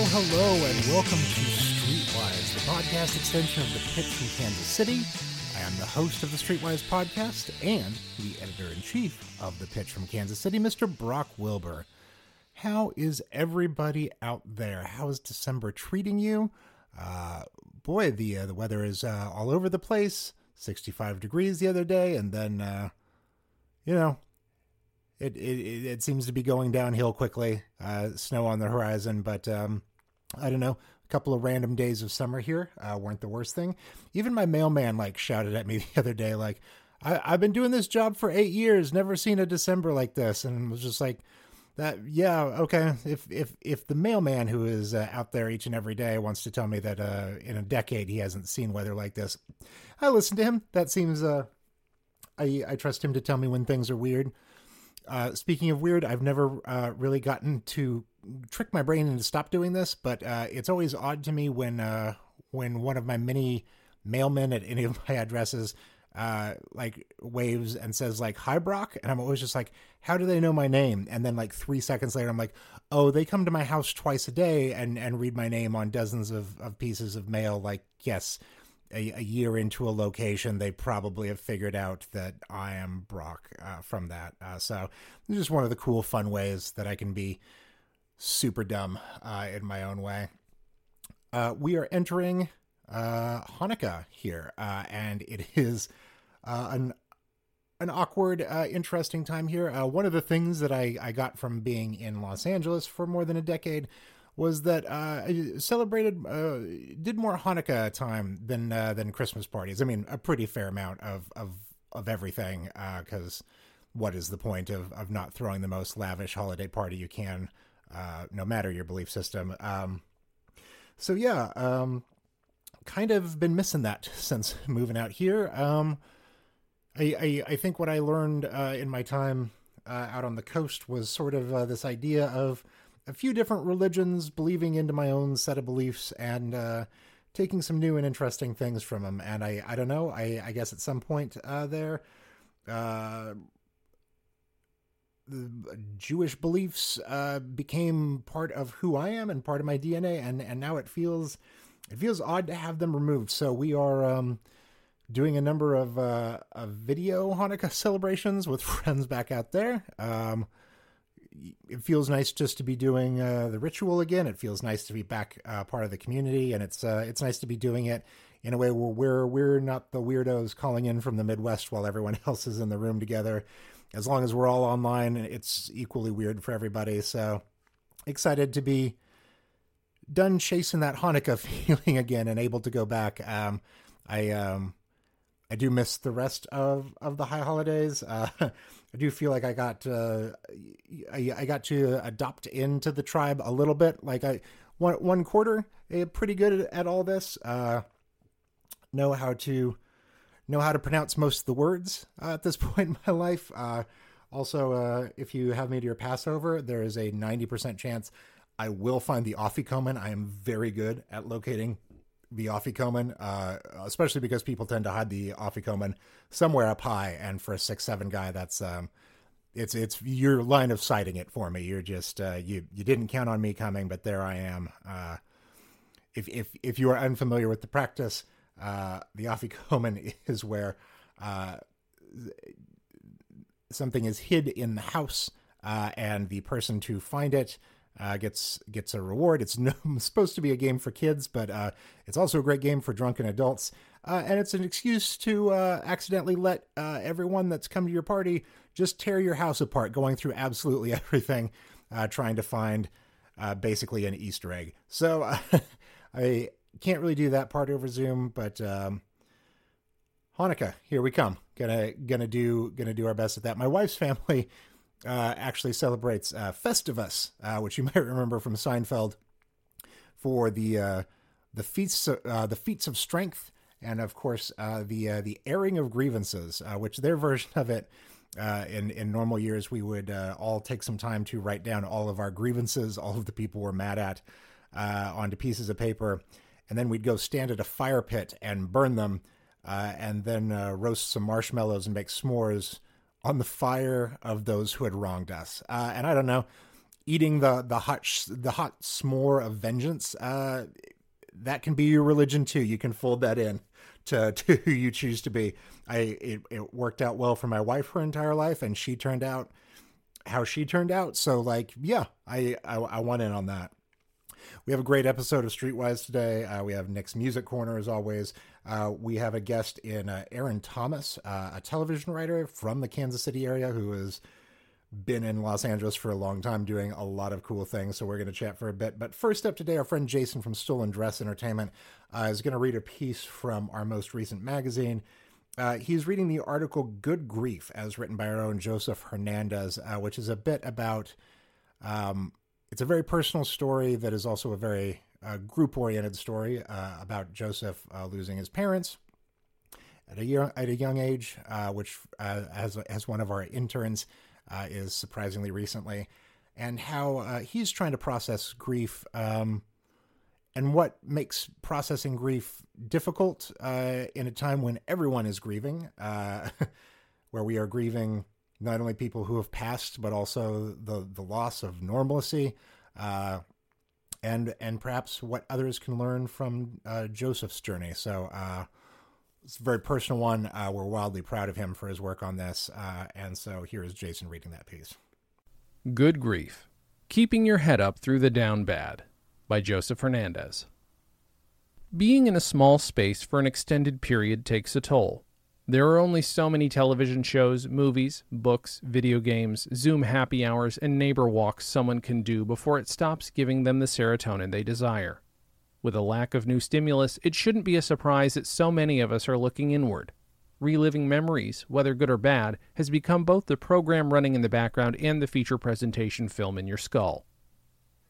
hello, hello, and welcome to Streetwise, the podcast extension of The Pitch from Kansas City. I am the host of the Streetwise podcast and the editor in chief of The Pitch from Kansas City, Mr. Brock Wilbur. How is everybody out there? How is December treating you? Uh, boy, the uh, the weather is uh, all over the place. 65 degrees the other day, and then, uh, you know, it, it it seems to be going downhill quickly. Uh, snow on the horizon, but um, I don't know. A couple of random days of summer here uh, weren't the worst thing. Even my mailman like shouted at me the other day, like, I, "I've been doing this job for eight years, never seen a December like this," and was just like, "That yeah, okay. If if if the mailman who is uh, out there each and every day wants to tell me that uh, in a decade he hasn't seen weather like this, I listen to him. That seems uh, I I trust him to tell me when things are weird." Uh, speaking of weird, I've never uh, really gotten to trick my brain into stop doing this, but uh, it's always odd to me when uh, when one of my many mailmen at any of my addresses uh, like waves and says like "Hi Brock," and I'm always just like, "How do they know my name?" And then like three seconds later, I'm like, "Oh, they come to my house twice a day and and read my name on dozens of of pieces of mail." Like, yes, a, a, year into a location, they probably have figured out that I am Brock uh, from that. Uh, so just one of the cool, fun ways that I can be super dumb uh, in my own way. Uh, we are entering uh, Hanukkah here, uh, and it is an an awkward, interesting time here. one of the things that I, I got from being in Los Angeles for more than a decade was that uh, I celebrated uh, did more Hanukkah time than uh, than Christmas parties. I mean, a pretty fair amount of of of everything. Because uh, what is the point of of not throwing the most lavish holiday party you can, uh, no matter your belief system? Um, so yeah, um, kind of been missing that since moving out here. Um, I, I, I think what I learned uh, in my time out on the coast was sort of this idea of a few different religions, believing into my own set of beliefs, and uh, taking some new and interesting things from them. And I, I don't know. I, I guess at some point uh, there, uh, Jewish beliefs uh, became part of who I am and part of my DNA, and and now it feels it feels odd to have them removed. So we are. Um, doing a number of, uh, of video Hanukkah celebrations with friends back out there. Um, it feels nice just to be doing uh, the ritual again. It feels nice to be back uh, part of the community, and it's uh, it's nice to be doing it in a way where we're we're not the weirdos calling in from the Midwest while everyone else is in the room together. As long as we're all online, it's equally weird for everybody. So excited to be done chasing that Hanukkah feeling again and able to go back. Um, I um, I do miss the rest of of the high holidays. Uh, I do feel like I got uh, I, I, got to adopt into the tribe a little bit. Like I one one quarter, eh, pretty good at, all this. Uh, know how to know how to pronounce most of the words uh, at this point in my life. Uh, also, uh, if you have me to your Passover, there is a ninety percent chance I will find the afikoman. I am very good at locating the afikoman, uh, especially because people tend to hide the afikoman somewhere up high. And for a six seven guy, that's um, it's it's your line of sighting it for me. You're just uh, you you didn't count on me coming, but there I am. Uh, if if if you are unfamiliar with the practice, uh, the afikomen is where uh, something is hid in the house, uh, and the person to find it uh, gets gets a reward. It's no, supposed to be a game for kids, but uh, it's also a great game for drunken adults. And it's an excuse to accidentally let everyone that's come to your party just tear your house apart, going through absolutely everything, trying to find basically an Easter egg. So I can't really do that part over Zoom, but um, Hanukkah, here we come. Gonna gonna do gonna do our best at that. My wife's family uh, actually celebrates uh, Festivus, uh, which you might remember from Seinfeld, for the uh, the feats uh, the feats of strength, and of course uh, the uh, the airing of grievances, which their version of it. in in normal years, we would all take some time to write down all of our grievances, all of the people we're mad at, onto pieces of paper, and then we'd go stand at a fire pit and burn them, and then roast some marshmallows and make s'mores on the fire of those who had wronged us. Uh, and I don't know, eating the the hot sh- the hot s'more of vengeance, uh, that can be your religion too. You can fold that in to to who you choose to be. I it, it worked out well for my wife her entire life, and she turned out how she turned out. So like, yeah, I I, I want in on that. We have a great episode of Streetwise today. Uh, we have Nick's Music Corner as always. Uh, we have a guest in uh, Aaron Thomas, uh, a television writer from the Kansas City area who has been in Los Angeles for a long time doing a lot of cool things. So we're going to chat for a bit. But first up today, our friend Jason from Stolen Dress Entertainment uh, is going to read a piece from our most recent magazine. Uh, he's reading the article Good Grief, as written by our own Joseph Hernandez, uh, which is a bit about. Um, it's a very personal story that is also a very uh, group oriented story uh, about Joseph uh, losing his parents at a, year, at a young age, uh, which, as, as one of our interns, is surprisingly recently, and how he's trying to process grief. Um, and what makes processing grief difficult uh, in a time when everyone is grieving, uh, where we are grieving not only people who have passed, but also the the loss of normalcy, uh, and and perhaps what others can learn from uh, Joseph's journey. So uh, it's a very personal one. Uh, we're wildly proud of him for his work on this, and so here is Jason reading that piece. Good grief, keeping your head up through the down bad by Joseph Hernandez. Being in a small space for an extended period takes a toll. There are only so many television shows, movies, books, video games, Zoom happy hours, and neighbor walks someone can do before it stops giving them the serotonin they desire. With a lack of new stimulus, it shouldn't be a surprise that so many of us are looking inward. Reliving memories, whether good or bad, has become both the program running in the background and the feature presentation film in your skull.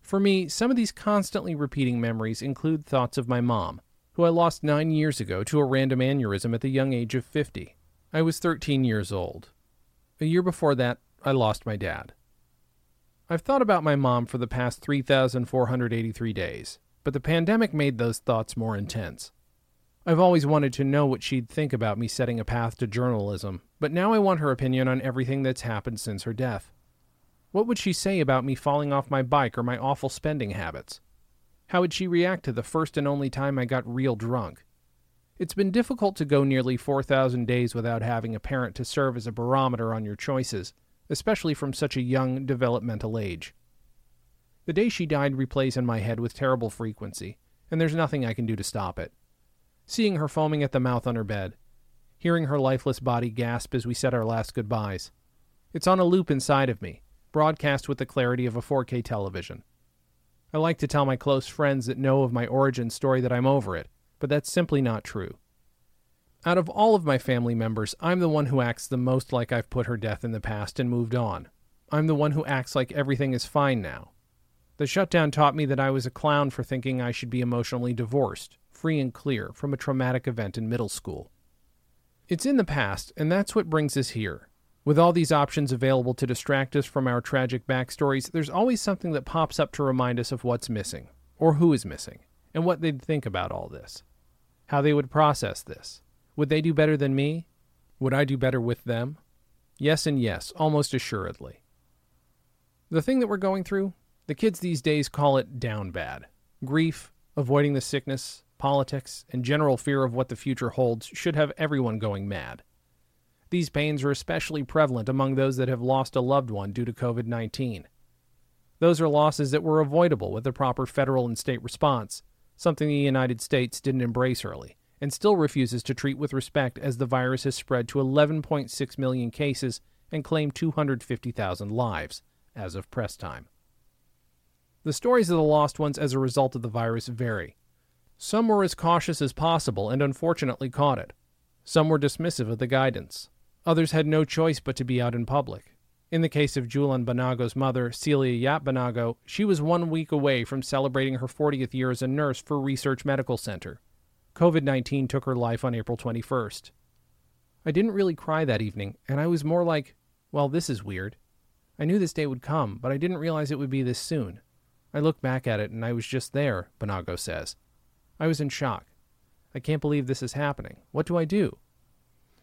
For me, some of these constantly repeating memories include thoughts of my mom, who I lost nine years ago to a random aneurysm at the young age of 50. I was 13 years old. A year before that, I lost my dad. I've thought about my mom for the past 3,483 days, but the pandemic made those thoughts more intense. I've always wanted to know what she'd think about me setting a path to journalism, but now I want her opinion on everything that's happened since her death. What would she say about me falling off my bike or my awful spending habits? How would she react to the first and only time I got real drunk? It's been difficult to go nearly 4,000 days without having a parent to serve as a barometer on your choices, especially from such a young developmental age. The day she died replays in my head with terrible frequency, and there's nothing I can do to stop it. Seeing her foaming at the mouth on her bed, hearing her lifeless body gasp as we said our last goodbyes. It's on a loop inside of me, broadcast with the clarity of a 4K television. I like to tell my close friends that know of my origin story that I'm over it, but that's simply not true. Out of all of my family members, I'm the one who acts the most like I've put her death in the past and moved on. I'm the one who acts like everything is fine now. The shutdown taught me that I was a clown for thinking I should be emotionally divorced, free and clear, from a traumatic event in middle school. It's in the past, and that's what brings us here. With all these options available to distract us from our tragic backstories, there's always something that pops up to remind us of what's missing, or who is missing, and what they'd think about all this. How they would process this. Would they do better than me? Would I do better with them? Yes, and yes, almost assuredly. The thing that we're going through, the kids these days call it down bad. Grief, avoiding the sickness, politics, and general fear of what the future holds should have everyone going mad. These pains are especially prevalent among those that have lost a loved one due to COVID 19. Those are losses that were avoidable with a proper federal and state response, something the United States didn't embrace early, and still refuses to treat with respect as the virus has spread to 11.6 million cases and claimed 250,000 lives, as of press time. The stories of the lost ones as a result of the virus vary. Some were as cautious as possible and unfortunately caught it. Some were dismissive of the guidance. Others had no choice but to be out in public. In the case of Julian Banago's mother, Celia Yap Banago, she was one week away from celebrating her 40th year as a nurse for Research Medical Center. COVID 19 took her life on April 21st. I didn't really cry that evening, and I was more like, well, this is weird. I knew this day would come, but I didn't realize it would be this soon. I look back at it and I was just there, Banago says. I was in shock. I can't believe this is happening. What do I do?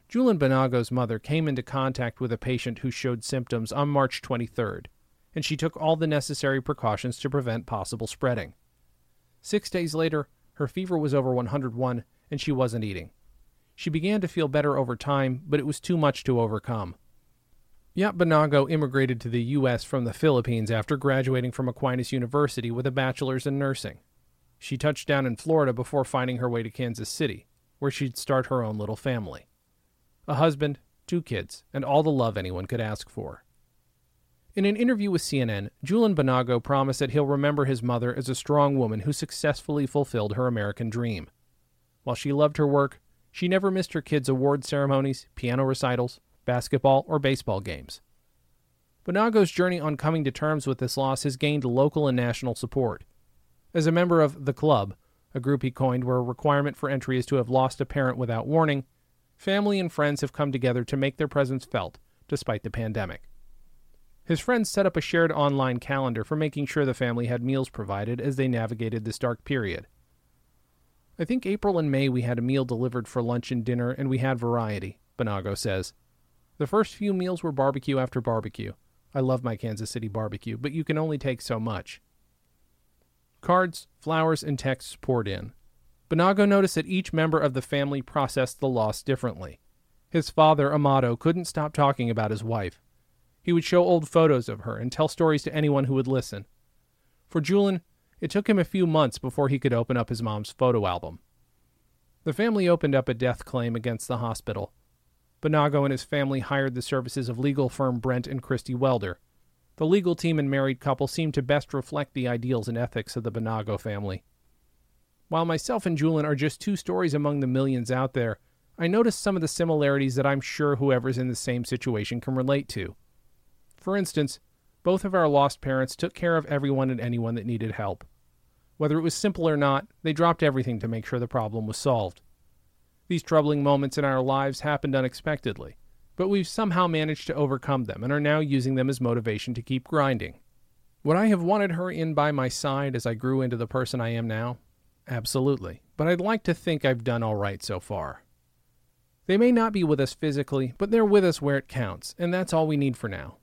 Julian Banago's mother came into contact with a patient who showed symptoms on March 23rd, and she took all the necessary precautions to prevent possible spreading. Six days later, her fever was over 101 and she wasn't eating. She began to feel better over time, but it was too much to overcome. Yap Banago immigrated to the U.S. from the Philippines after graduating from Aquinas University with a bachelor's in nursing. She touched down in Florida before finding her way to Kansas City, where she'd start her own little family. A husband, two kids, and all the love anyone could ask for. In an interview with CNN, Julian Banago promised that he'll remember his mother as a strong woman who successfully fulfilled her American dream. While she loved her work, she never missed her kids' award ceremonies, piano recitals, basketball, or baseball games. Banago's journey on coming to terms with this loss has gained local and national support. As a member of The Club, a group he coined where a requirement for entry is to have lost a parent without warning, family and friends have come together to make their presence felt despite the pandemic. His friends set up a shared online calendar for making sure the family had meals provided as they navigated this dark period. I think April and May we had a meal delivered for lunch and dinner, and we had variety, Banago says. The first few meals were barbecue after barbecue. I love my Kansas City barbecue, but you can only take so much. Cards, flowers, and texts poured in. Banago noticed that each member of the family processed the loss differently. His father, Amado, couldn't stop talking about his wife. He would show old photos of her and tell stories to anyone who would listen. For Julian, it took him a few months before he could open up his mom's photo album. The family opened up a death claim against the hospital. Banago and his family hired the services of legal firm Brent and Christy Welder. The legal team and married couple seemed to best reflect the ideals and ethics of the Banago family. While myself and Julian are just two stories among the millions out there, I noticed some of the similarities that I'm sure whoever's in the same situation can relate to. For instance, both of our lost parents took care of everyone and anyone that needed help. Whether it was simple or not, they dropped everything to make sure the problem was solved. These troubling moments in our lives happened unexpectedly, but we've somehow managed to overcome them and are now using them as motivation to keep grinding. Would I have wanted her in by my side as I grew into the person I am now? Absolutely, but I'd like to think I've done all right so far. They may not be with us physically, but they're with us where it counts, and that's all we need for now.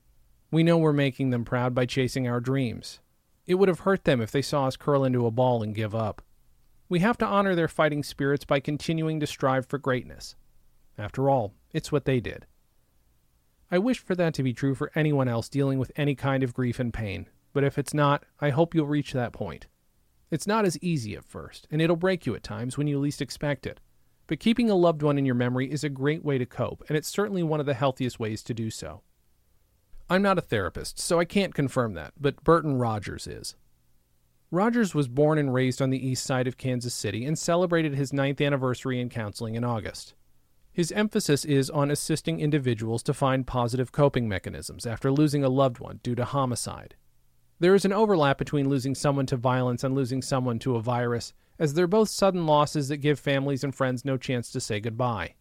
We know we're making them proud by chasing our dreams. It would have hurt them if they saw us curl into a ball and give up. We have to honor their fighting spirits by continuing to strive for greatness. After all, it's what they did. I wish for that to be true for anyone else dealing with any kind of grief and pain, but if it's not, I hope you'll reach that point. It's not as easy at first, and it'll break you at times when you least expect it. But keeping a loved one in your memory is a great way to cope, and it's certainly one of the healthiest ways to do so. I'm not a therapist, so I can't confirm that, but Burton Rogers is. Rogers was born and raised on the east side of Kansas City and celebrated his ninth anniversary in counseling in August. His emphasis is on assisting individuals to find positive coping mechanisms after losing a loved one due to homicide. There is an overlap between losing someone to violence and losing someone to a virus, as they're both sudden losses that give families and friends no chance to say goodbye.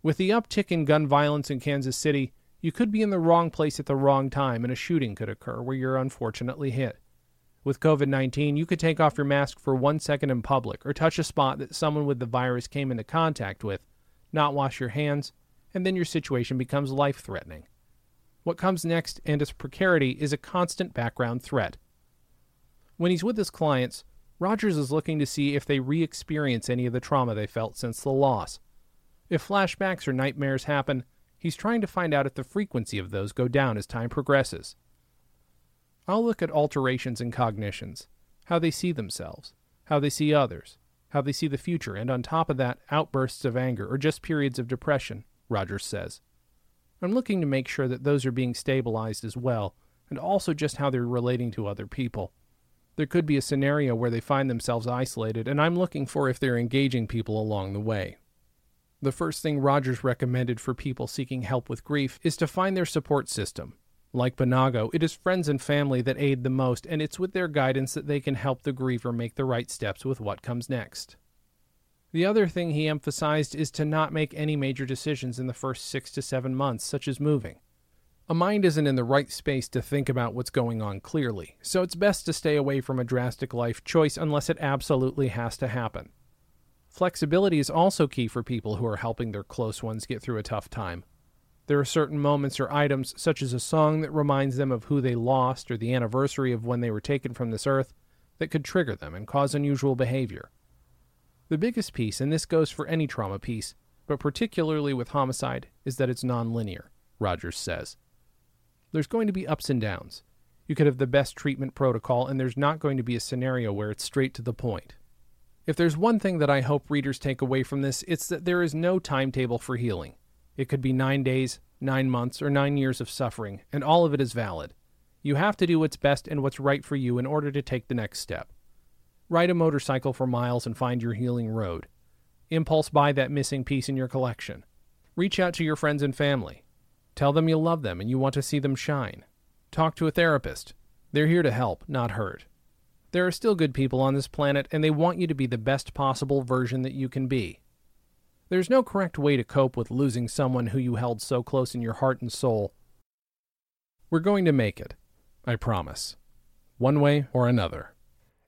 With the uptick in gun violence in Kansas City, you could be in the wrong place at the wrong time and a shooting could occur where you're unfortunately hit. With COVID 19, you could take off your mask for one second in public or touch a spot that someone with the virus came into contact with, not wash your hands, and then your situation becomes life threatening. What comes next and its precarity is a constant background threat. When he's with his clients, Rogers is looking to see if they re experience any of the trauma they felt since the loss. If flashbacks or nightmares happen, He's trying to find out if the frequency of those go down as time progresses. I'll look at alterations in cognitions, how they see themselves, how they see others, how they see the future, and on top of that, outbursts of anger or just periods of depression, Rogers says. I'm looking to make sure that those are being stabilized as well, and also just how they're relating to other people. There could be a scenario where they find themselves isolated, and I'm looking for if they're engaging people along the way. The first thing Rogers recommended for people seeking help with grief is to find their support system. Like Banago, it is friends and family that aid the most, and it's with their guidance that they can help the griever make the right steps with what comes next. The other thing he emphasized is to not make any major decisions in the first six to seven months, such as moving. A mind isn't in the right space to think about what's going on clearly, so it's best to stay away from a drastic life choice unless it absolutely has to happen. Flexibility is also key for people who are helping their close ones get through a tough time. There are certain moments or items, such as a song that reminds them of who they lost or the anniversary of when they were taken from this earth, that could trigger them and cause unusual behavior. The biggest piece, and this goes for any trauma piece, but particularly with homicide, is that it's nonlinear, Rogers says. There's going to be ups and downs. You could have the best treatment protocol, and there's not going to be a scenario where it's straight to the point. If there's one thing that I hope readers take away from this, it's that there is no timetable for healing. It could be nine days, nine months, or nine years of suffering, and all of it is valid. You have to do what's best and what's right for you in order to take the next step. Ride a motorcycle for miles and find your healing road. Impulse buy that missing piece in your collection. Reach out to your friends and family. Tell them you love them and you want to see them shine. Talk to a therapist. They're here to help, not hurt. There are still good people on this planet, and they want you to be the best possible version that you can be. There's no correct way to cope with losing someone who you held so close in your heart and soul. We're going to make it. I promise. One way or another.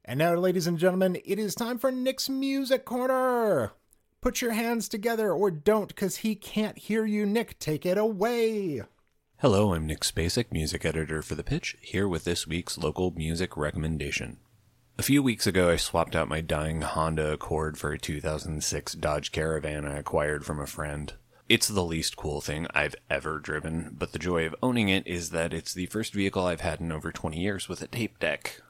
And now, ladies and gentlemen, it is time for Nick's Music Corner. Put your hands together or don't, because he can't hear you. Nick, take it away. Hello, I'm Nick Spacek, music editor for The Pitch, here with this week's local music recommendation. A few weeks ago, I swapped out my dying Honda Accord for a 2006 Dodge Caravan I acquired from a friend. It's the least cool thing I've ever driven, but the joy of owning it is that it's the first vehicle I've had in over 20 years with a tape deck.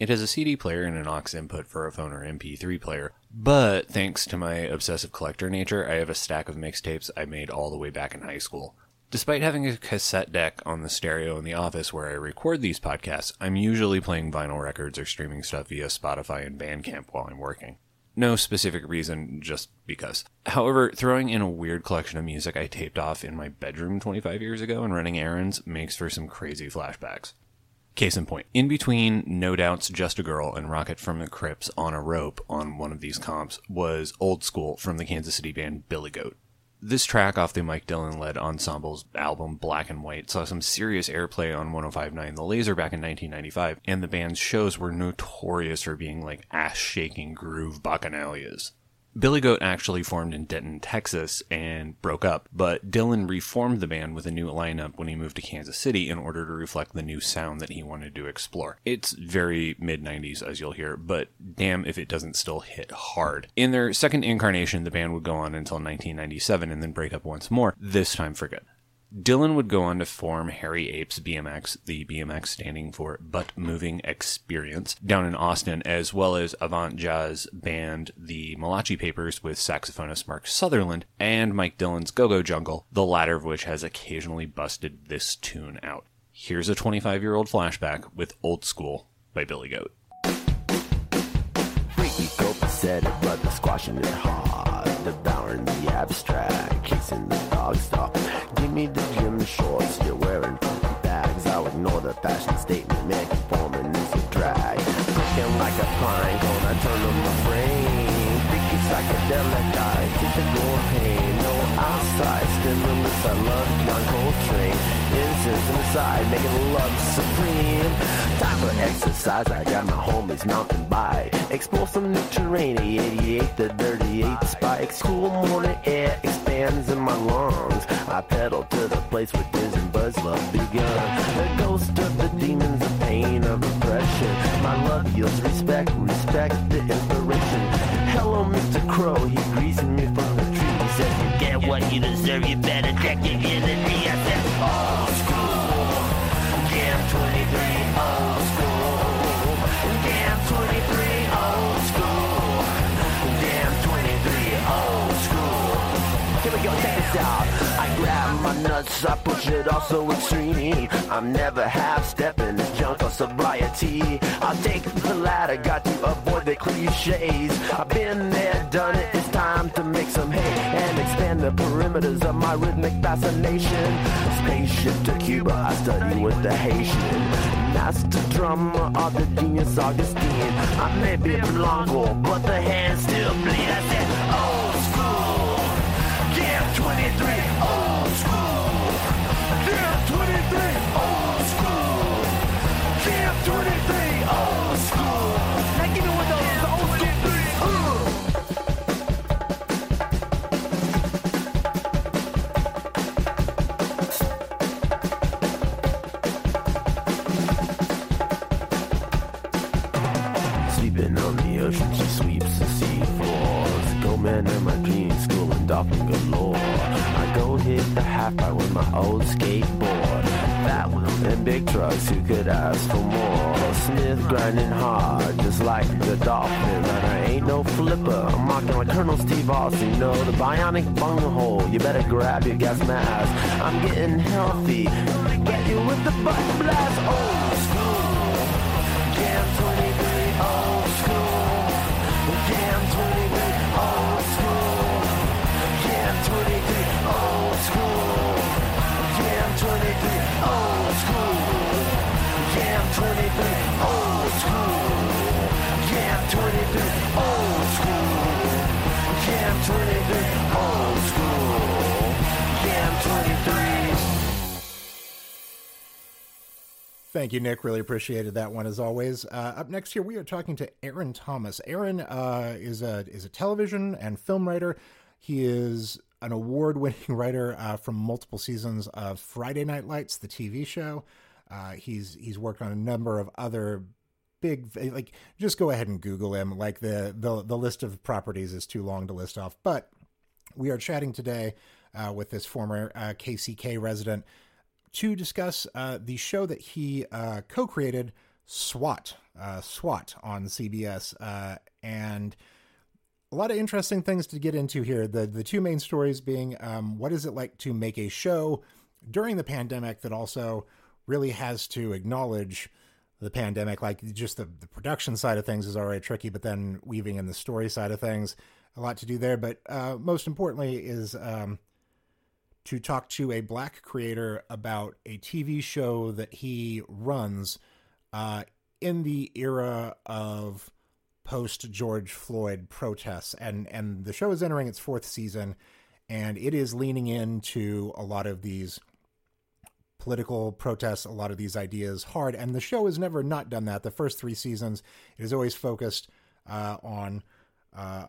It has a CD player and an aux input for a phone or MP3 player, but thanks to my obsessive collector nature, I have a stack of mixtapes I made all the way back in high school. Despite having a cassette deck on the stereo in the office where I record these podcasts, I'm usually playing vinyl records or streaming stuff via Spotify and Bandcamp while I'm working. No specific reason, just because. However, throwing in a weird collection of music I taped off in my bedroom 25 years ago and running errands makes for some crazy flashbacks. Case in point, in between No Doubt's Just a Girl and Rocket from the Crypt's on a Rope on one of these comps was Old School from the Kansas City band Billy Goat. This track off the Mike Dillon led ensemble's album Black and White saw some serious airplay on 1059 The Lazer back in 1995, and the band's shows were notorious for being like ass shaking groove bacchanalias. Billy Goat actually formed in Denton, Texas, and broke up, but Dillon reformed the band with a new lineup when he moved to Kansas City in order to reflect the new sound that he wanted to explore. It's very mid 90s, as you'll hear, but damn if it doesn't still hit hard. In their second incarnation, the band would go on until 1997 and then break up once more, this time for good. Dillon would go on to form Hairy Apes BMX, the BMX standing for Butt Moving Experience, down in Austin, as well as avant jazz band The Malachy Papers with saxophonist Mark Southerland and Mike Dillon's Go Go Jungle, the latter of which has occasionally busted this tune out. Here's a 25 year old flashback with Old School by Billy Goat. Said it, but the squashing it hard, devouring the abstract, kissing the dog stop Give me the gym shorts you're wearing funky bags. I'll ignore the fashion statement, man, conforming is a drag. Cooking like a plank on a turn on my brain. Freaky psychedelic, I get the gore pain. No outside stimulus, I love John Coltrane. Incense inside, making love supreme. Time for exercise, I got my homies mountain bike. Explore some new terrain, 88, the dirty 8 spikes. Cool morning air expands in my lungs. I pedal to the place where Diz and Buzz love begun. The ghost of the demons, of pain of oppression. My love yields respect, respect the inspiration. Hello, Mr. Crow, he greased me what you deserve, you better check your energy. I said, Old school, nuts, I push it all so extreme. I'm never half stepping, this junk or sobriety. I'll take the ladder, got to avoid the cliches. I've been there, done it, it's time to make some hay and expand the perimeters of my rhythmic fascination. Spaceship to Cuba, I study with the Haitian. Master drummer of the genius Augustine. I may be a Blanco, but the hands still bleed. I said, old school. Yeah, 23, old school. The with my old skateboard. Fat wheels and big trucks, who could ask for more? Smith grinding hard, just like the dolphin. And I ain't no flipper, I'm rocking like Colonel Steve Austin. You know, the bionic bunghole, you better grab your gas mask. I'm getting healthy, get you with the button blast. Old Thank you, Nick. Really appreciated that one as always. Uh, up next here, we are talking to Aaron Thomas. Aaron uh, is a is a television and film writer. He is an award winning writer uh, from multiple seasons of Friday Night Lights, the TV show. Uh, he's he's worked on a number of other big like just go ahead and Google him. Like the the the list of properties is too long to list off, but we are chatting today uh, with this former uh, KCK resident to discuss uh, the show that he uh, co-created, SWAT, uh, SWAT on CBS, uh, and a lot of interesting things to get into here. The the two main stories being um, what is it like to make a show during the pandemic that also really has to acknowledge the pandemic, like just the, the production side of things is already tricky, but then weaving in the story side of things, a lot to do there. But uh, most importantly is um, to talk to a black creator about a TV show that he runs uh, in the era of post George Floyd protests, and and the show is entering its fourth season, and it is leaning into a lot of these political protests, a lot of these ideas hard, and the show has never not done that. The first three seasons, it is always focused uh, on. Uh,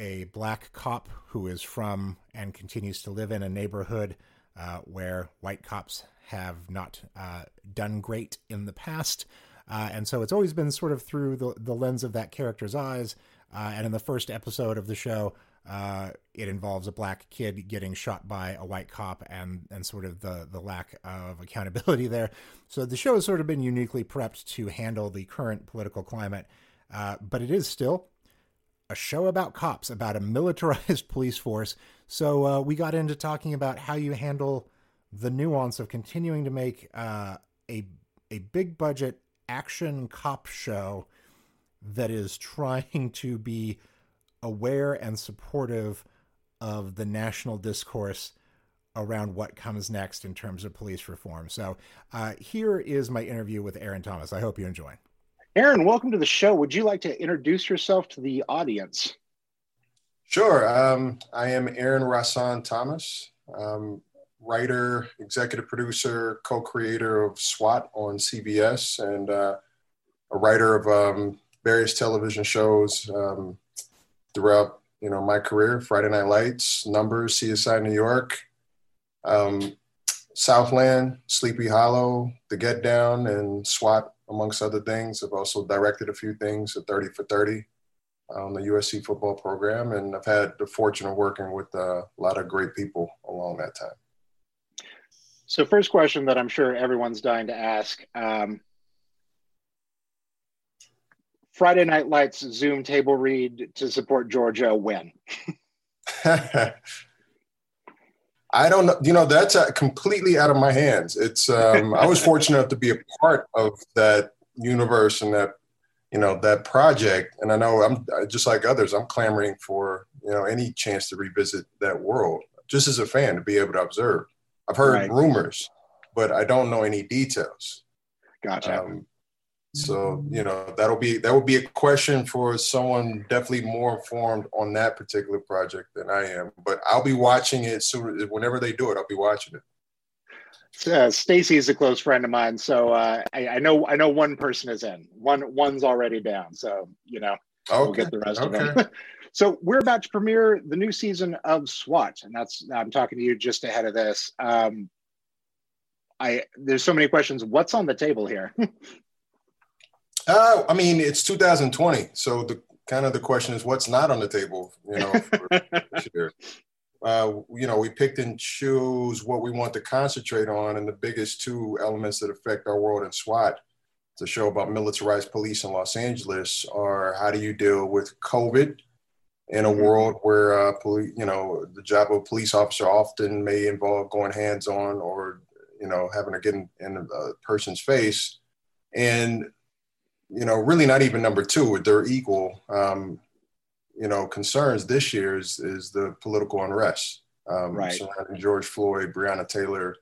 a black cop who is from and continues to live in a neighborhood uh, where white cops have not uh, done great in the past. Uh, and so it's always been sort of through the, the lens of that character's eyes. Uh, and in the first episode of the show, uh, it involves a black kid getting shot by a white cop and, and sort of the, the lack of accountability there. So the show has sort of been uniquely prepped to handle the current political climate. Uh, but it is still a show about cops, about a militarized police force. So uh, we got into talking about how you handle the nuance of continuing to make uh, a a big budget action cop show that is trying to be aware and supportive of the national discourse around what comes next in terms of police reform. So uh, here is my interview with Aaron Thomas. I hope you enjoy. Aaron, welcome to the show. Would you like to introduce yourself to the audience? Sure. Um, I am Aaron Rahsaan Thomas, um, writer, executive producer, co creator of SWAT on CBS, and uh, a writer of um, various television shows um, throughout you know my career Friday Night Lights, Numbers, CSI New York. Um, Southland, Sleepy Hollow, The Get Down, and SWAT amongst other things. I've also directed a few things at 30 for 30 on the USC football program, and I've had the fortune of working with uh, a lot of great people along that time. So, first question that I'm sure everyone's dying to ask um, Friday Night Lights Zoom table read to support Georgia win? I don't know. You know, that's uh, completely out of my hands. It's. Um, I was fortunate enough to be a part of that universe and that, you know, that project. And I know I'm just like others. I'm clamoring for you know any chance to revisit that world, just as a fan to be able to observe. I've heard right. rumors, but I don't know any details. Gotcha. Um, so you know that'll be that would be a question for someone definitely more informed on that particular project than I am. But I'll be watching it soon. Whenever they do it, I'll be watching it. Uh, Stacy is a close friend of mine, so uh, I, I, know I know one person is in. One one's already down, so you know okay. we'll get the rest okay. of them. so we're about to premiere the new season of SWAT, and that's I'm talking to you just ahead of this. Um, I there's so many questions. What's on the table here? Uh, I mean, it's 2020, so the kind of the question is what's not on the table, you know, sure. Uh, you know, we picked and choose what we want to concentrate on, and the biggest two elements that affect our world in SWAT, it's a show about militarized police in Los Angeles, are how do you deal with COVID in a mm-hmm. world where uh, police, you know, the job of a police officer often may involve going hands on or you know having to get in, in a person's face, and you know, really not even number two, they're equal. Um, you know, concerns this year is, is the political unrest um, right. surrounding George Floyd, Breonna Taylor,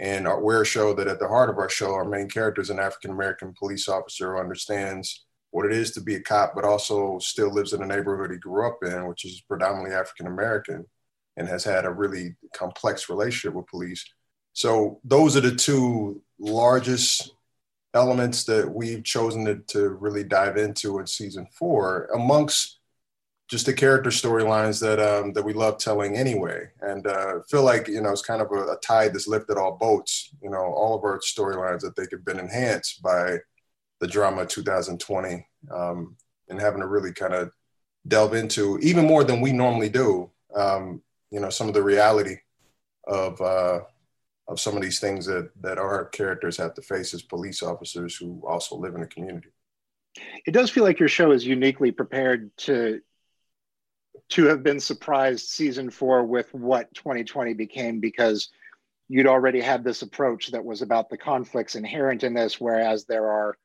and our, we're a show that at the heart of our show, our main character is an African American police officer who understands what it is to be a cop, but also still lives in the neighborhood he grew up in, which is predominantly African American, and has had a really complex relationship with police. So those are the two largest elements that we've chosen to, to really dive into in season four, amongst just the character storylines that um, that we love telling anyway, and uh, feel like you know it's kind of a, a, tide that's lifted all boats. You know, all of our storylines that they have been enhanced by the drama 2020, um, and having to really kind of delve into even more than we normally do. Um, you know, some of the reality of uh, of some of these things that that our characters have to face as police officers who also live in the community. It does feel like your show is uniquely prepared to to have been surprised season four with what 2020 became because you'd already had this approach that was about the conflicts inherent in this, whereas there are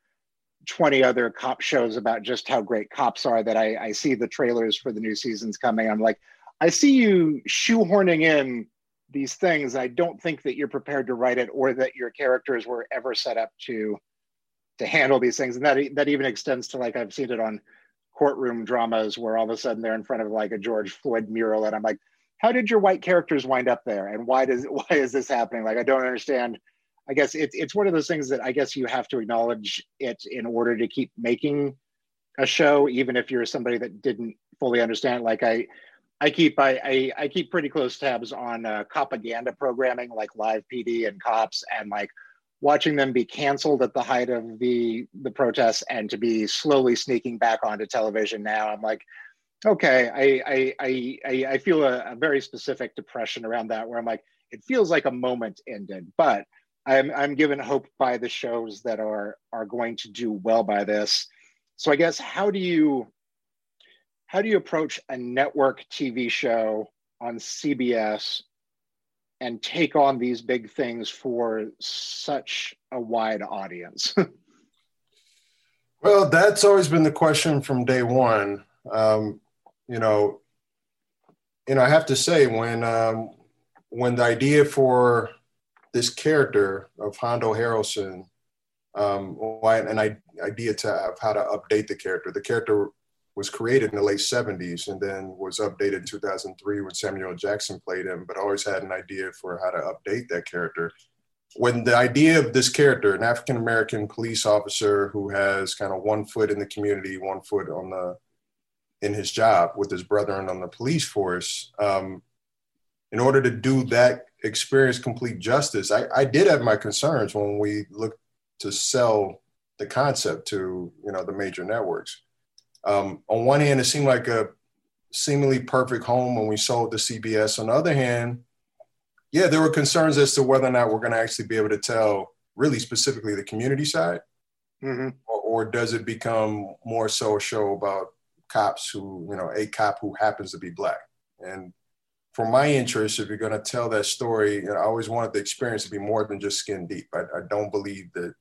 20 other cop shows about just how great cops are that I, I see the trailers for the new seasons coming. I'm like, I see you shoehorning in these things. I don't think that you're prepared to write it or that your characters were ever set up to to handle these things. And that that even extends to like I've seen it on courtroom dramas where all of a sudden they're in front of like a George Floyd mural, and I'm like, how did your white characters wind up there, and why does why is this happening? Like I don't understand. I guess it's it's one of those things that I guess you have to acknowledge it in order to keep making a show, even if you're somebody that didn't fully understand. Like I I keep I, I, I keep pretty close tabs on uh, propaganda programming like Live PD and Cops and like watching them be canceled at the height of the the protests and to be slowly sneaking back onto television now. I'm like, okay, I I I I feel a, a very specific depression around that where I'm like, it feels like a moment ended, but I'm I'm given hope by the shows that are are going to do well by this. So I guess how do you how do you approach a network TV show on CBS and take on these big things for such a wide audience? well, that's always been the question from day one. Um, you know, and I have to say when um, when the idea for this character of Hondo Harrelson, um, an idea to have how to update the character. The character was created in the late 70s and then was updated in 2003 when Samuel Jackson played him, but always had an idea for how to update that character. When the idea of this character, an African American police officer who has kind of one foot in the community, one foot on the in his job with his brethren on the police force, um, in order to do that experience complete justice, I, I did have my concerns when we looked to sell the concept to you know the major networks um, on one hand, it seemed like a seemingly perfect home when we sold to CBS. On the other hand, yeah, there were concerns as to whether or not we're going to actually be able to tell really specifically the community side, mm-hmm. or, or, does it become more so a show about cops who, you know, a cop who happens to be black? And for my interest, if you're going to tell that story, you know, I always wanted the experience to be more than just skin deep. I, I don't believe that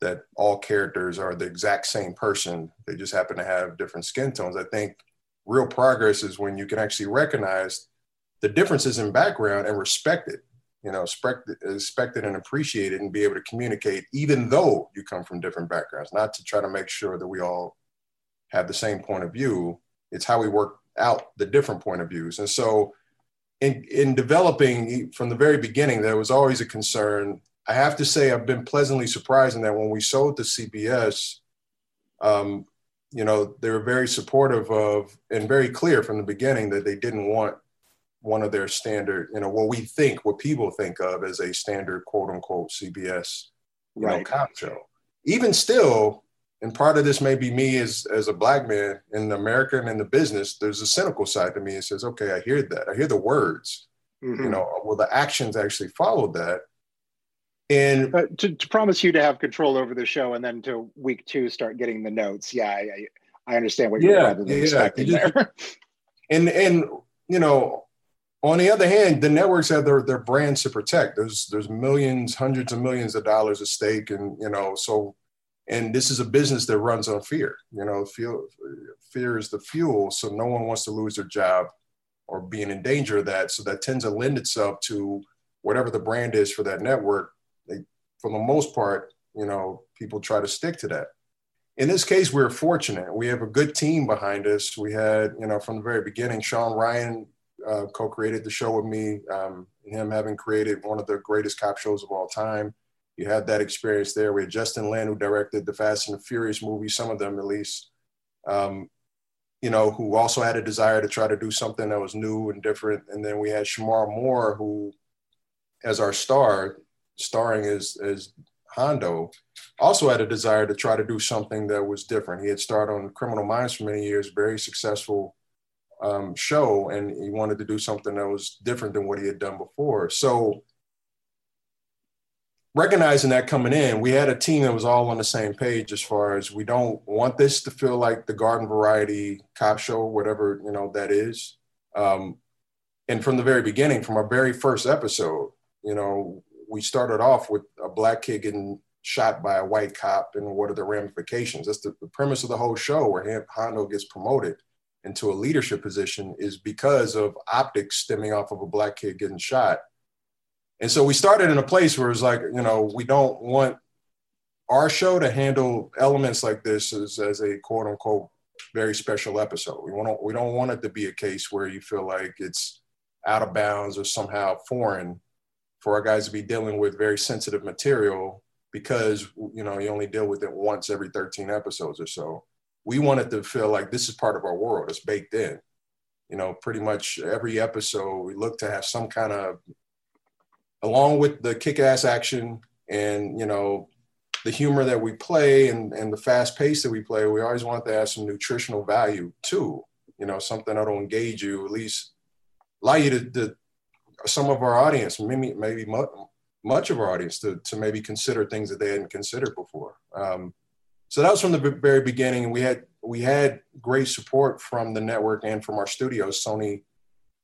that all characters are the exact same person. They just happen to have different skin tones. I think real progress is when you can actually recognize the differences in background and respect it. You know, respect, it and appreciate it and be able to communicate, even though you come from different backgrounds, not to try to make sure that we all have the same point of view. It's how we work out the different point of views. And so in, in developing from the very beginning, there was always a concern I have to say I've been pleasantly surprised in that when we sold to CBS, um, you know, they were very supportive of and very clear from the beginning that they didn't want one of their standard, you know, what we think, what people think of as a standard quote unquote CBS, you right. know, cop show. Even still, and part of this may be me as as a black man in America and in the business. There's a cynical side to me. It says, okay, I hear that. I hear the words. Mm-hmm. You know, will the actions actually follow that? And uh, to, to, promise you to have control over the show, and then to week two start getting the notes. Yeah, I, I understand what you're yeah, yeah, expecting there. and and you know, on the other hand, the networks have their their brands to protect. There's there's millions, hundreds of millions of dollars at stake, and you know, so and this is a business that runs on fear. You know, fear fear is the fuel, so no one wants to lose their job or being in danger of that. So that tends to lend itself to whatever the brand is for that network they, for the most part, you know, people try to stick to that. In this case, we are fortunate. We have a good team behind us. We had, you know, from the very beginning, Sean Ryan uh, co-created the show with me. Um, him having created one of the greatest cop shows of all time. You had that experience there. We had Justin Lin, who directed the Fast and the Furious movies, some of them at least. Um, you know, who also had a desire to try to do something that was new and different. And then we had Shemar Moore, who, as our star, starring as as Hondo, also had a desire to try to do something that was different. He had starred on Criminal Minds for many years, very successful um, show, and he wanted to do something that was different than what he had done before. So, recognizing that coming in, we had a team that was all on the same page as far as we don't want this to feel like the garden variety cop show, whatever you know that is. Um, and from the very beginning, from our very first episode, you know, we started off with a black kid getting shot by a white cop and what are the ramifications. That's the, the premise of the whole show where Hondo gets promoted into a leadership position is because of optics stemming off of a black kid getting shot. And so we started in a place where it's like, you know, we don't want our show to handle elements like this as, as a quote unquote very special episode. We want we don't want it to be a case where you feel like it's out of bounds or somehow foreign for our guys to be dealing with very sensitive material because you know you only deal with it once every 13 episodes or so. We wanted to feel like this is part of our world. It's baked in. You know pretty much every episode we look to have some kind of along with the kick-ass action and you know the humor that we play and, and the fast pace that we play we always want to have some nutritional value too. You know something that'll engage you at least allow you to, to some of our audience, maybe maybe much of our audience, to to maybe consider things that they hadn't considered before. Um, so that was from the very beginning, we had we had great support from the network and from our studios, Sony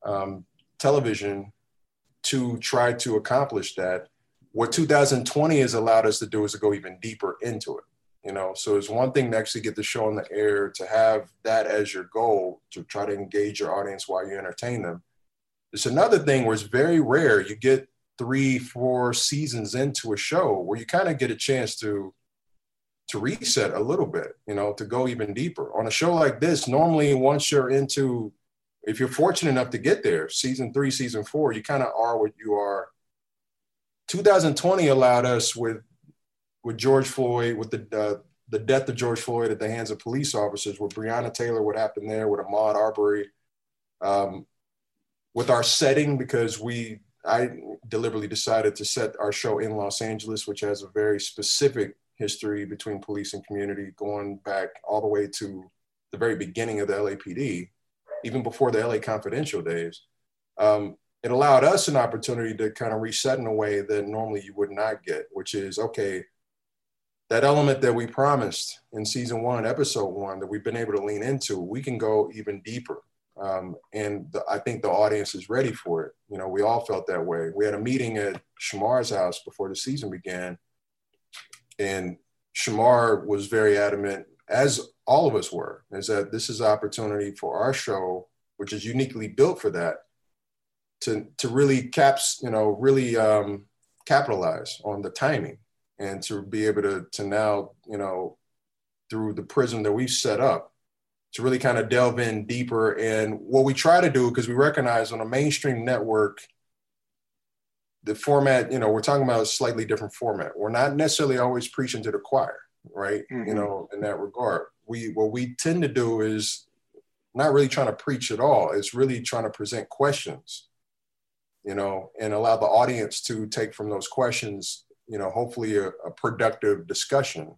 um, Television, to try to accomplish that. What 2020 has allowed us to do is to go even deeper into it. You know, so it's one thing to actually get the show on the air, to have that as your goal, to try to engage your audience while you entertain them it's another thing where it's very rare you get three, four seasons into a show where you kind of get a chance to to reset a little bit, you know, to go even deeper. On a show like this, normally once you're into if you're fortunate enough to get there, season three, season four, you kind of are what you are. 2020 allowed us with with George Floyd, with the uh, the death of George Floyd at the hands of police officers, with Breonna Taylor, what happened there, with Ahmaud Arbery, um, with our setting because we I deliberately decided to set our show in Los Angeles, which has a very specific history between police and community, going back all the way to the very beginning of the LAPD, even before the LA Confidential days. Um, it allowed us an opportunity to kind of reset in a way that normally you would not get, which is okay, that element that we promised in season one, episode one, that we've been able to lean into, we can go even deeper um, and the, I think the audience is ready for it. You know, we all felt that way. We had a meeting at Shemar's house before the season began, and Shemar was very adamant, as all of us were, is that this is an opportunity for our show, which is uniquely built for that, to to really caps, you know, really um, capitalize on the timing and to be able to to now, you know, through the prism that we've set up, to really kind of delve in deeper. And what we try to do, because we recognize on a mainstream network, the format, you know, we're talking about a slightly different format. We're not necessarily always preaching to the choir, right? Mm-hmm. You know, in that regard. We what we tend to do is not really trying to preach at all. It's really trying to present questions, you know, and allow the audience to take from those questions, you know, hopefully a, a productive discussion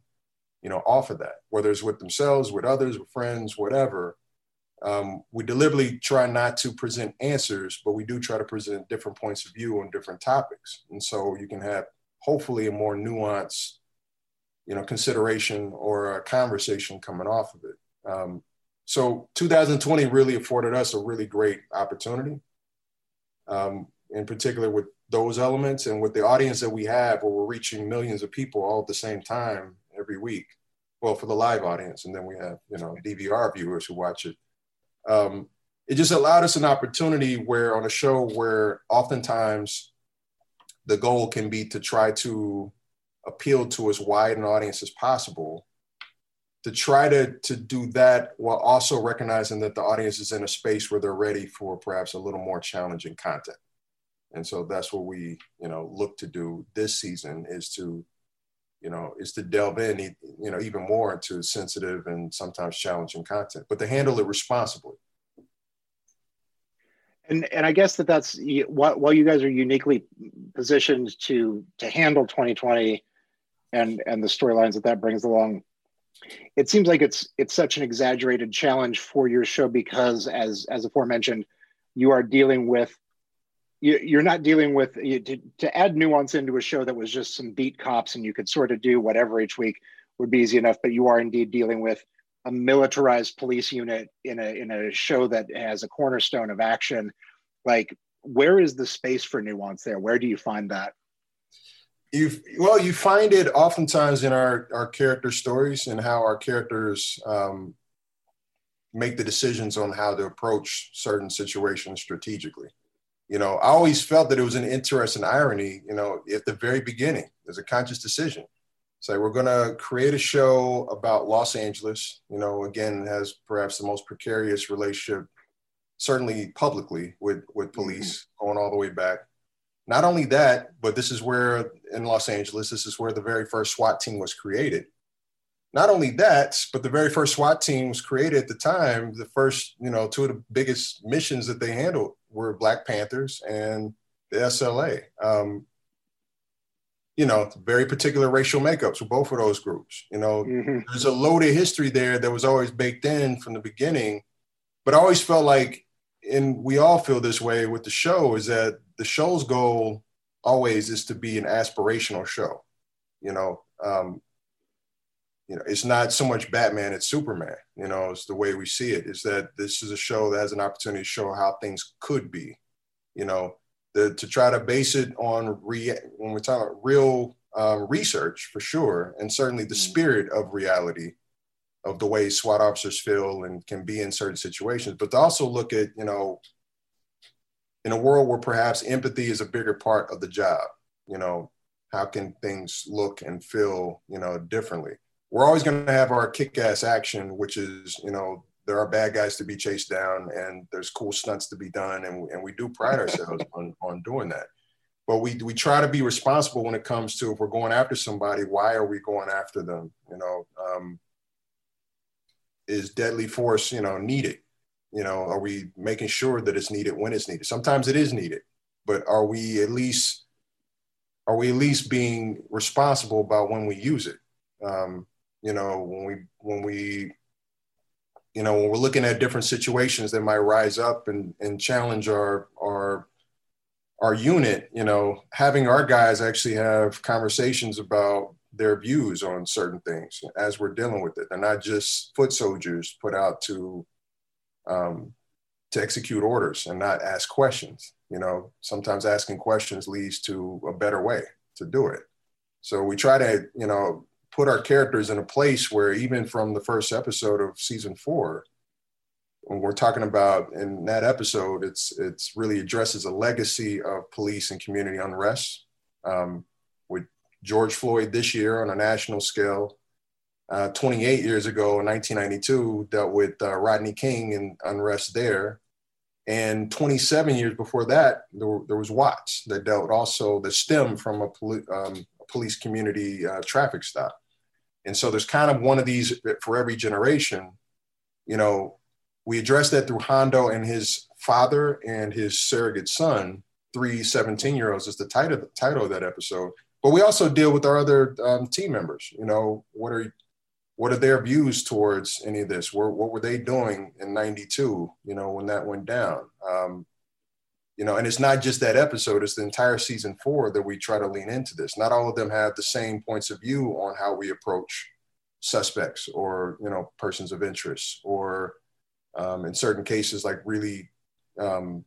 you know, off of that, whether it's with themselves, with others, with friends, whatever. Um, we deliberately try not to present answers, but we do try to present different points of view on different topics. And so you can have hopefully a more nuanced, you know, consideration or a conversation coming off of it. Um, so 2020 really afforded us a really great opportunity, um, in particular with those elements and with the audience that we have, where we're reaching millions of people all at the same time every week. Well, for the live audience, and then we have you know DVR viewers who watch it. Um, it just allowed us an opportunity where on a show where oftentimes the goal can be to try to appeal to as wide an audience as possible to try to to do that while also recognizing that the audience is in a space where they're ready for perhaps a little more challenging content and so that's what we you know look to do this season is to you know, is to delve in, you know, even more into sensitive and sometimes challenging content, but to handle it responsibly. And and I guess that that's while you guys are uniquely positioned to to handle 2020 and and the storylines that that brings along, it seems like it's it's such an exaggerated challenge for your show because as as aforementioned, you are dealing with you, are not dealing with to, to add nuance into a show that was just some beat cops and you could sort of do whatever each week would be easy enough but you are indeed dealing with a militarized police unit in a in a show that has a cornerstone of action. Like where is the space for nuance there? Where do you find that? You well you find it oftentimes in our our character stories and how our characters um, make the decisions on how to approach certain situations strategically you know, I always felt that it was an interesting irony, you know, at the very beginning, there's a conscious decision. So we're going to create a show about Los Angeles, you know, again, has perhaps the most precarious relationship, certainly publicly, with, with mm-hmm. police mm-hmm. going all the way back. Not only that, but this is where in Los Angeles, this is where the very first SWAT team was created. Not only that, but the very first SWAT team was created at the time. The first, you know, two of the biggest missions that they handled were Black Panthers and the SLA. Um, you know, very particular racial makeups for both of those groups. You know, mm-hmm. there's a loaded history there that was always baked in from the beginning. But I always felt like, and we all feel this way with the show, is that the show's goal always is to be an aspirational show. You know, um, you know, it's not so much Batman, it's Superman. You know, it's the way we see it. Is that this is a show that has an opportunity to show how things could be. You know, the, to try to base it on re, when we're talking about real um, research for sure, and certainly the mm-hmm. spirit of reality of the way SWAT officers feel and can be in certain situations, but to also look at you know, in a world where perhaps empathy is a bigger part of the job. You know, how can things look and feel you know differently? We're always going to have our kick-ass action, which is, you know, there are bad guys to be chased down and there's cool stunts to be done. And, and we do pride ourselves on, on doing that. But we, we try to be responsible when it comes to if we're going after somebody, why are we going after them? You know, um, is deadly force, you know, needed? You know, are we making sure that it's needed when it's needed? Sometimes it is needed, but are we at least, are we at least being responsible about when we use it? Um, you know when we when we you know when we're looking at different situations that might rise up and and challenge our our our unit you know having our guys actually have conversations about their views on certain things as we're dealing with it. They're not just foot soldiers put out to um, to execute orders and not ask questions. You know sometimes asking questions leads to a better way to do it. So we try to you know put our characters in a place where even from the first episode of season four, when we're talking about in that episode, it's it's really addresses a legacy of police and community unrest. Um, with George Floyd this year on a national scale, uh, 28 years ago in 1992 dealt with uh, Rodney King and unrest there, and 27 years before that there, there was Watts that dealt also that stemmed from a, um, police community uh, traffic stop. And so there's kind of one of these for every generation. You know, we address that through Hondo and his father and his surrogate son, three 17 year olds is the title, title of that episode. But we also deal with our other um, team members. You know, what are what are their views towards any of this? What, what were they doing in 92, you know, when that went down? Um, you know, and it's not just that episode, it's the entire season four that we try to lean into this. Not all of them have the same points of view on how we approach suspects or, you know, persons of interest or um, in certain cases, like really um,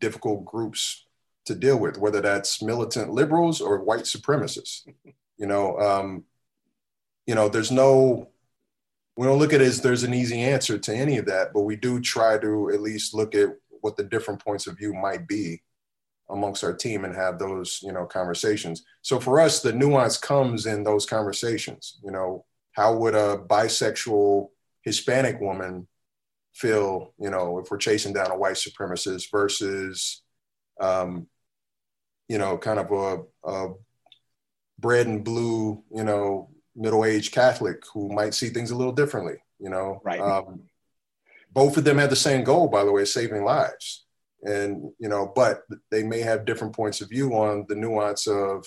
difficult groups to deal with, whether that's militant liberals or white supremacists. You know, um, you know, there's no, we don't look at it as there's an easy answer to any of that, but we do try to at least look at what the different points of view might be amongst our team and have those, you know, conversations. So for us, the nuance comes in those conversations. You know, how would a bisexual Hispanic woman feel, you know, if we're chasing down a white supremacist versus, um, you know, kind of a, a bread and blue, you know, middle-aged Catholic who might see things a little differently. You know, right. Um, both of them have the same goal, by the way, saving lives. And you know, but they may have different points of view on the nuance of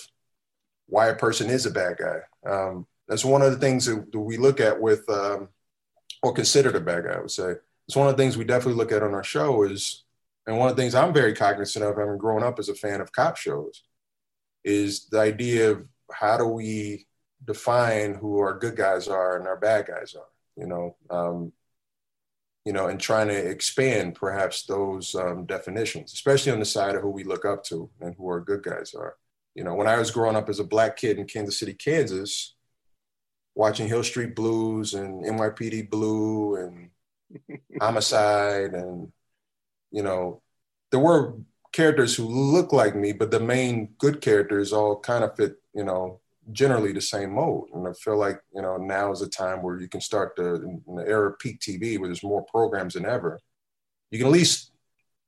why a person is a bad guy. Um, that's one of the things that we look at with, um, or considered a bad guy. I would say it's one of the things we definitely look at on our show is, and one of the things I'm very cognizant of, having grown up as a fan of cop shows, is the idea of how do we define who our good guys are and our bad guys are, you know, um, you know, and trying to expand perhaps those um, definitions, especially on the side of who we look up to and who our good guys are. You know, when I was growing up as a black kid in Kansas City, Kansas, watching Hill Street Blues and NYPD Blue and Homicide, and you know, there were characters who look like me, but the main good characters all kind of fit, you know, generally the same mode. And I feel like, you know, now is a time where you can start to, in the era of peak TV, where there's more programs than ever, you can at least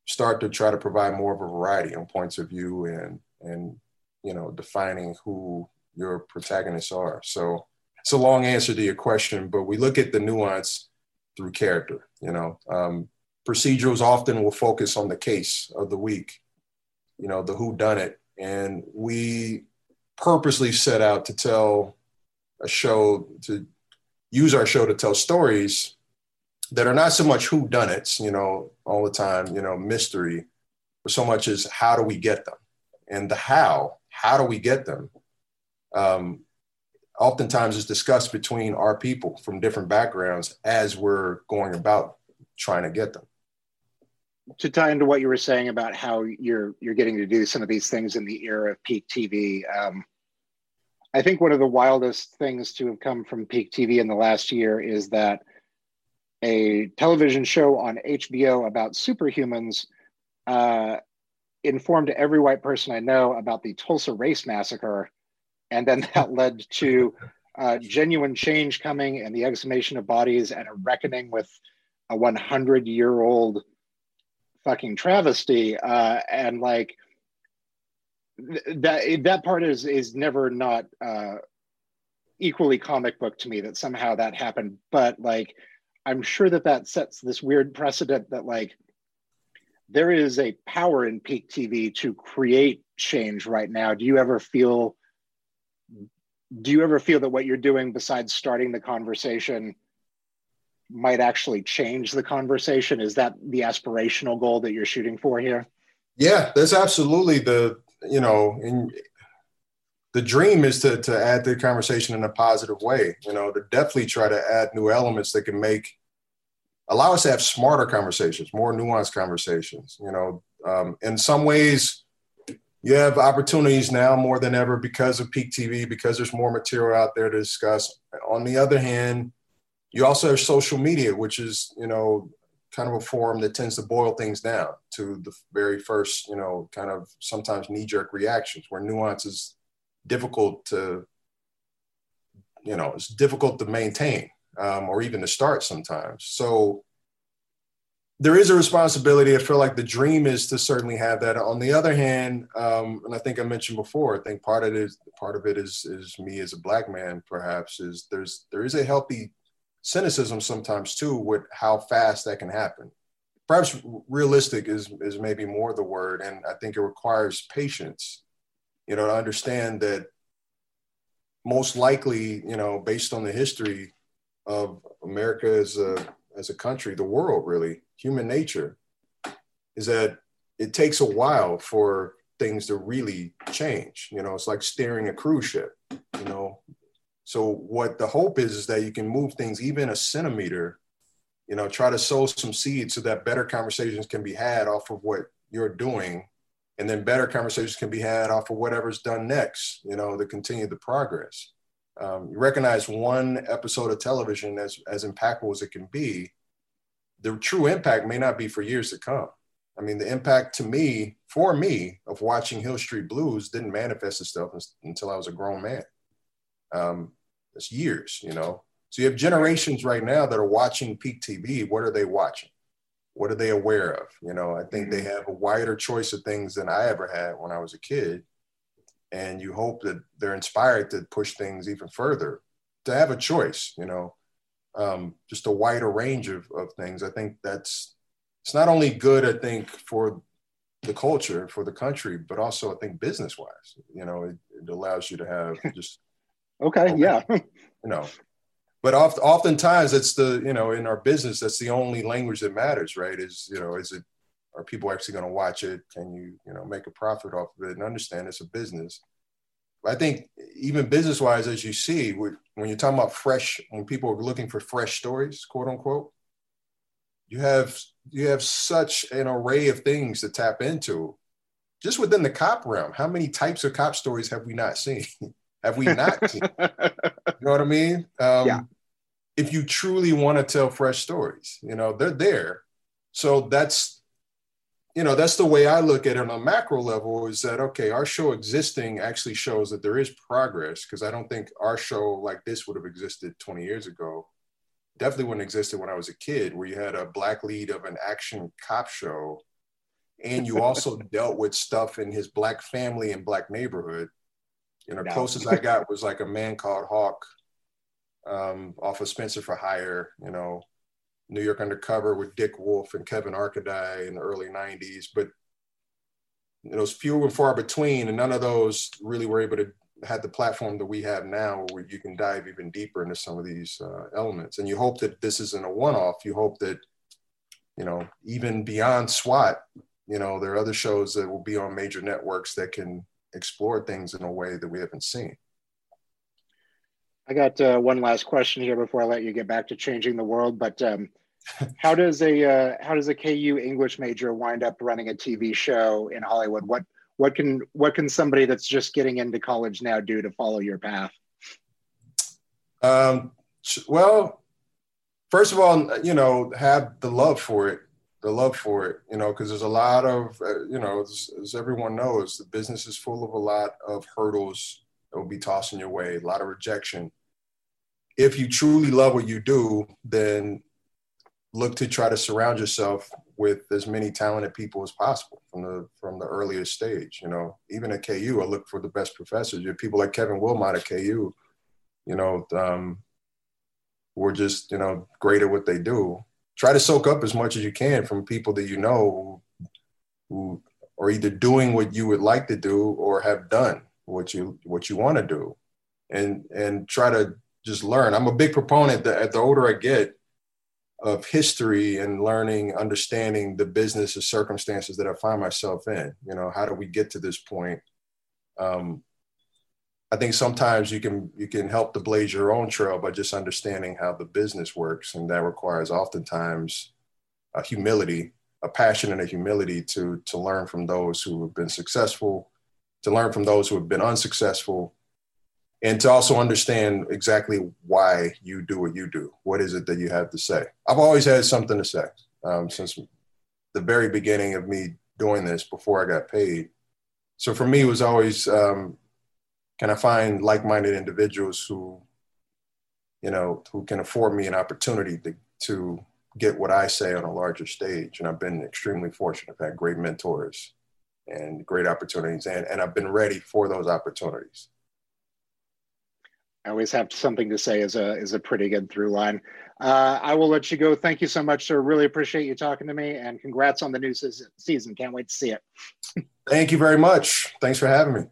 start to try to provide more of a variety on points of view and, and, you know, defining who your protagonists are. So it's a long answer to your question, but we look at the nuance through character, you know. Um, procedurals often will focus on the case of the week, you know, the who done it. And we purposely set out to tell a show to use our show to tell stories that are not so much who done it, you know, all the time, you know, mystery, but so much as how do we get them? And the how, how do we get them? Um, oftentimes is discussed between our people from different backgrounds as we're going about trying to get them. To tie into what you were saying about how you're you're getting to do some of these things in the era of peak TV, um, I think one of the wildest things to have come from peak TV in the last year is that a television show on HBO about superhumans uh, informed every white person I know about the Tulsa Race Massacre. And then that led to uh, genuine change coming and the exhumation of bodies and a reckoning with a 100 year old fucking travesty. Uh, and like, that that part is is never not uh, equally comic book to me that somehow that happened but like i'm sure that that sets this weird precedent that like there is a power in peak tv to create change right now do you ever feel do you ever feel that what you're doing besides starting the conversation might actually change the conversation is that the aspirational goal that you're shooting for here yeah that's absolutely the you know, the dream is to to add the conversation in a positive way. You know, to definitely try to add new elements that can make allow us to have smarter conversations, more nuanced conversations. You know, um, in some ways, you have opportunities now more than ever because of peak TV, because there's more material out there to discuss. On the other hand, you also have social media, which is you know kind of a forum that tends to boil things down to the very first, you know, kind of sometimes knee jerk reactions where nuance is difficult to, you know, it's difficult to maintain um, or even to start sometimes. So there is a responsibility. I feel like the dream is to certainly have that. On the other hand, um, and I think I mentioned before, I think part of it is part of it is is me as a black man, perhaps, is there's there is a healthy cynicism sometimes too with how fast that can happen. Perhaps realistic is is maybe more the word, and I think it requires patience. You know, to understand that most likely, you know, based on the history, of America as a as a country, the world really, human nature, is that it takes a while for things to really change. You know, it's like steering a cruise ship. You know, so what the hope is is that you can move things even a centimeter. You know, try to sow some seeds so that better conversations can be had off of what you're doing. And then better conversations can be had off of whatever's done next you know to continue the progress. Um, you recognize one episode of television as as impactful as it can be. The true impact may not be for years to come. I mean the impact to me for me of watching hill street blues didn't manifest itself until i was a grown man um, it's years you know so you have generations right now that are watching peak tv what are they watching what are they aware of? You know, I think they mm-hmm. have a wider choice of things than I ever had when I was a kid. And you hope that they're inspired to push things even further, to have a choice, you know, um, just a wider range of, of things. I think that's, it's not only good, I think, for the culture, for the country, but also I think business wise, you know, it, it allows you to have just. Okay, okay, yeah. you know, but oft, oftentimes it's the you know in our business that's the only language that matters right? Is you know is it are people actually going to watch it? Can you you know make a profit off of it? And understand it's a business. I think even business wise as you see when you're talking about fresh when people are looking for fresh stories quote unquote you have you have such an array of things to tap into. Just within the cop realm how many types of cop stories have we not seen have we not seen? you know what I mean? Um, yeah. If you truly want to tell fresh stories, you know, they're there. So that's, you know, that's the way I look at it on a macro level is that, okay, our show existing actually shows that there is progress because I don't think our show like this would have existed 20 years ago. Definitely wouldn't existed when I was a kid, where you had a black lead of an action cop show and you also dealt with stuff in his black family and black neighborhood you know, no. closest I got was like a man called Hawk um, off of Spenser for Hire, you know, New York Undercover with Dick Wolf and Kevin Arkadie in the early 90s. But it was few and far between, and none of those really were able to had the platform that we have now where you can dive even deeper into some of these uh, elements. And you hope that this isn't a one off. You hope that, you know, even beyond SWAT, you know, there are other shows that will be on major networks that can explore things in a way that we haven't seen. I got uh, one last question here before I let you get back to changing the world. But um, how does a uh, how does a KU English major wind up running a TV show in Hollywood? What what can what can somebody that's just getting into college now do to follow your path? Um, well, first of all, you know, have the love for it the love for it, you know, because there's a lot of, uh, you know, as, as, everyone knows, the business is full of a lot of hurdles that will be tossing your way, a lot of rejection. If you truly love what you do, then look to try to surround yourself with as many talented people as possible from the from the earliest stage. You know, even at KU, I look for the best professors. You have people like Kevin Willmott at KU, you know, um, who are just you know great at what they do try to soak up as much as you can from people that you know who, are either doing what you would like to do or have done what you what you want to do. And and try to just learn. I'm a big proponent that the older i get of history and learning understanding the business and circumstances that i find myself in you know how do we get to this point? Um, I think sometimes you can you can help to blaze your own trail by just understanding how the business works, and that requires oftentimes a humility, a passion, and a humility to to learn from those who have been successful, to learn from those who have been unsuccessful, and to also understand exactly why you do what you do. What is it that you have to say? I've always had something to say um, since the very beginning of me doing this before I got paid. So for me, it was always um, can I find like-minded individuals who, you know, who can afford me an opportunity to, to get what I say on a larger stage? And I've been extremely fortunate. I've had great mentors and great opportunities, and, and I've been ready for those opportunities. I always have something to say is a is a pretty good through line. Uh, I will let you go. Thank you so much, sir. Really appreciate you talking to me, and congrats on the new season. Can't wait to see it. Thank you very much. Thanks for having me.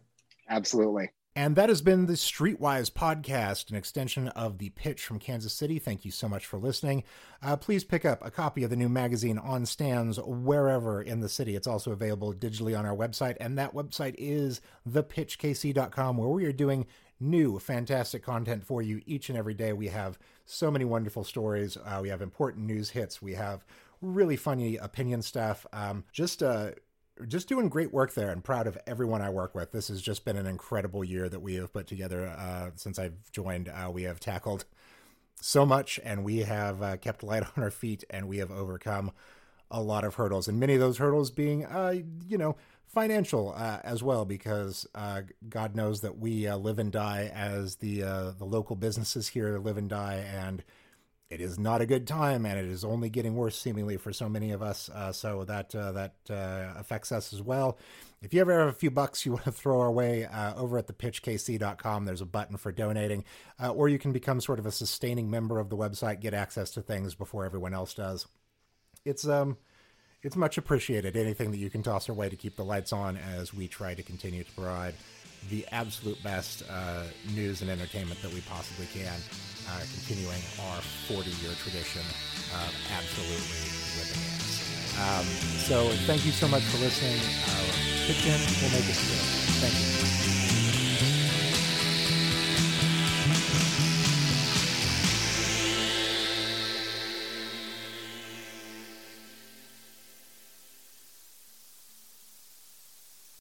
Absolutely. And that has been the Streetwise podcast, an extension of the pitch from Kansas City. Thank you so much for listening. Uh, please pick up a copy of the new magazine on stands wherever in the city. It's also available digitally on our website, and that website is thepitchkc.com, where we are doing new, fantastic content for you each and every day. We have so many wonderful stories. Uh, we have important news hits. We have really funny opinion stuff. Um, just uh, just doing great work there and proud of everyone I work with. This has just been an incredible year that we have put together uh, since I've joined. Uh, we have tackled so much and we have uh, kept light on our feet and we have overcome a lot of hurdles and many of those hurdles being, uh, you know, financial uh, as well because uh, God knows that we live and die as the the local businesses here live and die and it is not a good time, and it is only getting worse, seemingly for so many of us. Uh, so that uh, that uh, affects us as well. If you ever have a few bucks you want to throw our way uh, over at thepitchkc.com, there's a button for donating, uh, or you can become sort of a sustaining member of the website, get access to things before everyone else does. It's um, it's much appreciated. Anything that you can toss our way to keep the lights on as we try to continue to provide the absolute best uh, news and entertainment that we possibly can, uh, continuing our 40 year tradition of absolutely living it. Um, so thank you so much for listening. Uh, pitch in, we'll make it good. Thank you.